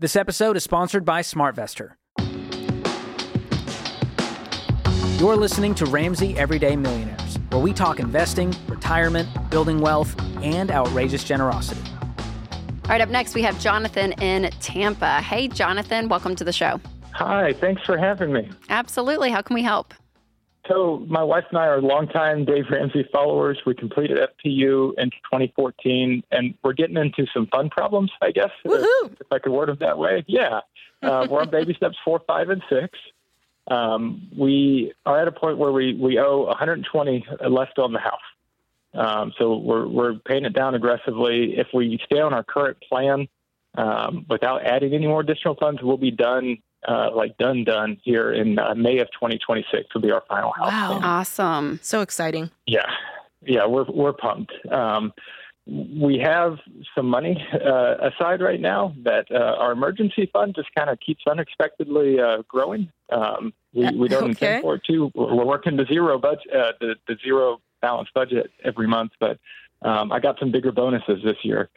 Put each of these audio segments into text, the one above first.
This episode is sponsored by SmartVestor. You're listening to Ramsey Everyday Millionaires, where we talk investing, retirement, building wealth, and outrageous generosity. All right, up next, we have Jonathan in Tampa. Hey, Jonathan, welcome to the show. Hi, thanks for having me. Absolutely. How can we help? So, my wife and I are longtime Dave Ramsey followers. We completed FPU in 2014, and we're getting into some fun problems, I guess, Woohoo! if I could word it that way. Yeah. Uh, we're on baby steps four, five, and six. Um, we are at a point where we, we owe 120 left on the house. Um, so we're, we're paying it down aggressively. If we stay on our current plan um, without adding any more additional funds, we'll be done uh, like done done here in uh, May of 2026 will be our final house. Wow. payment. Awesome. So exciting. Yeah, yeah, we're we're pumped. Um, we have some money uh, aside right now that uh, our emergency fund just kind of keeps unexpectedly uh, growing. Um, we, we don't Okay. intend for it to. We're we're working the zero budget, uh, the, the zero balance budget every month, but um, I got some bigger bonuses this year.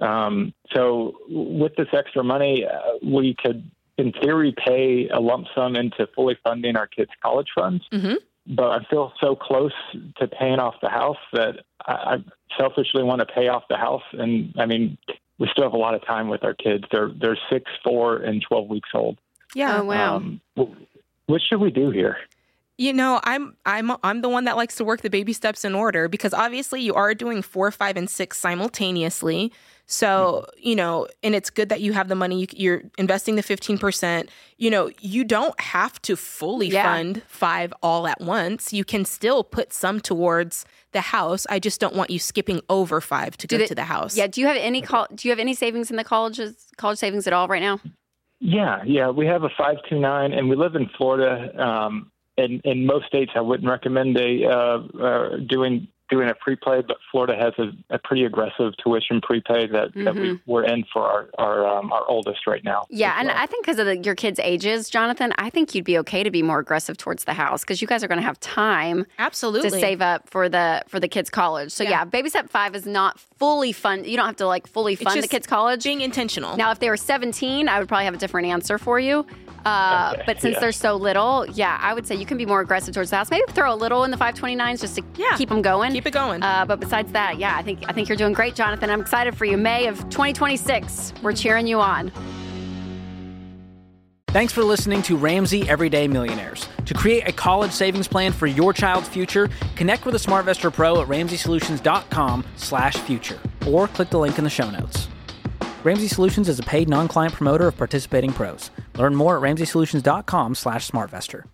Um, so with this extra money, uh, we could, in theory, pay a lump sum into fully funding our kids' college funds. Mhm. But I feel so close to paying off the house that I, I selfishly want to pay off the house. And I mean, we still have a lot of time with our kids. They're they're six, four, and twelve weeks old. Yeah. Oh, wow. Um, what should we do here? You know, I'm I'm I'm the one that likes to work the baby steps in order because obviously you are doing four, five, and six simultaneously. So you know, and it's good that you have the money. You, you're investing the fifteen percent. You know, you don't have to fully Yeah. fund five all at once. You can still put some towards the house. I just don't want you skipping over five to Do go they- to the house. Yeah. Do you have any col- Do you have any savings in the colleges college savings at all right now? Yeah, yeah, we have a five two nine, and we live in Florida. Um, in in most states, I wouldn't recommend a uh, uh, doing doing a prepay, but Florida has a, a pretty aggressive tuition prepay that, that we, we're in for our our um, our oldest right now. Yeah, and well. I think because of the, your kids' ages, Jonathan, I think you'd be okay to be more aggressive towards the house because you guys are going to have time absolutely. to save up for the for the kids' college. So yeah, Yeah. baby step five is not fully fund. You don't have to like fully fund the kids' college. being intentional. Now, if they were 17, I would probably have a different answer for you. Uh, Okay, but since yeah. they're so little, yeah, I would say you can be more aggressive towards the house. Maybe throw a little in the 529s just to Yeah. keep them going. Keep it going. Uh, but besides that, yeah, I think I think you're doing great, Jonathan. I'm excited for you. May of 2026, we're cheering you on. Thanks for listening to Ramsey Everyday Millionaires. To create a college savings plan for your child's future, connect with a SmartVestor Pro at ramseysolutions.com/future or click the link in the show notes. Ramsey Solutions is a paid non-client promoter of participating pros. Learn more at ramseysolutions.com/smartvestor.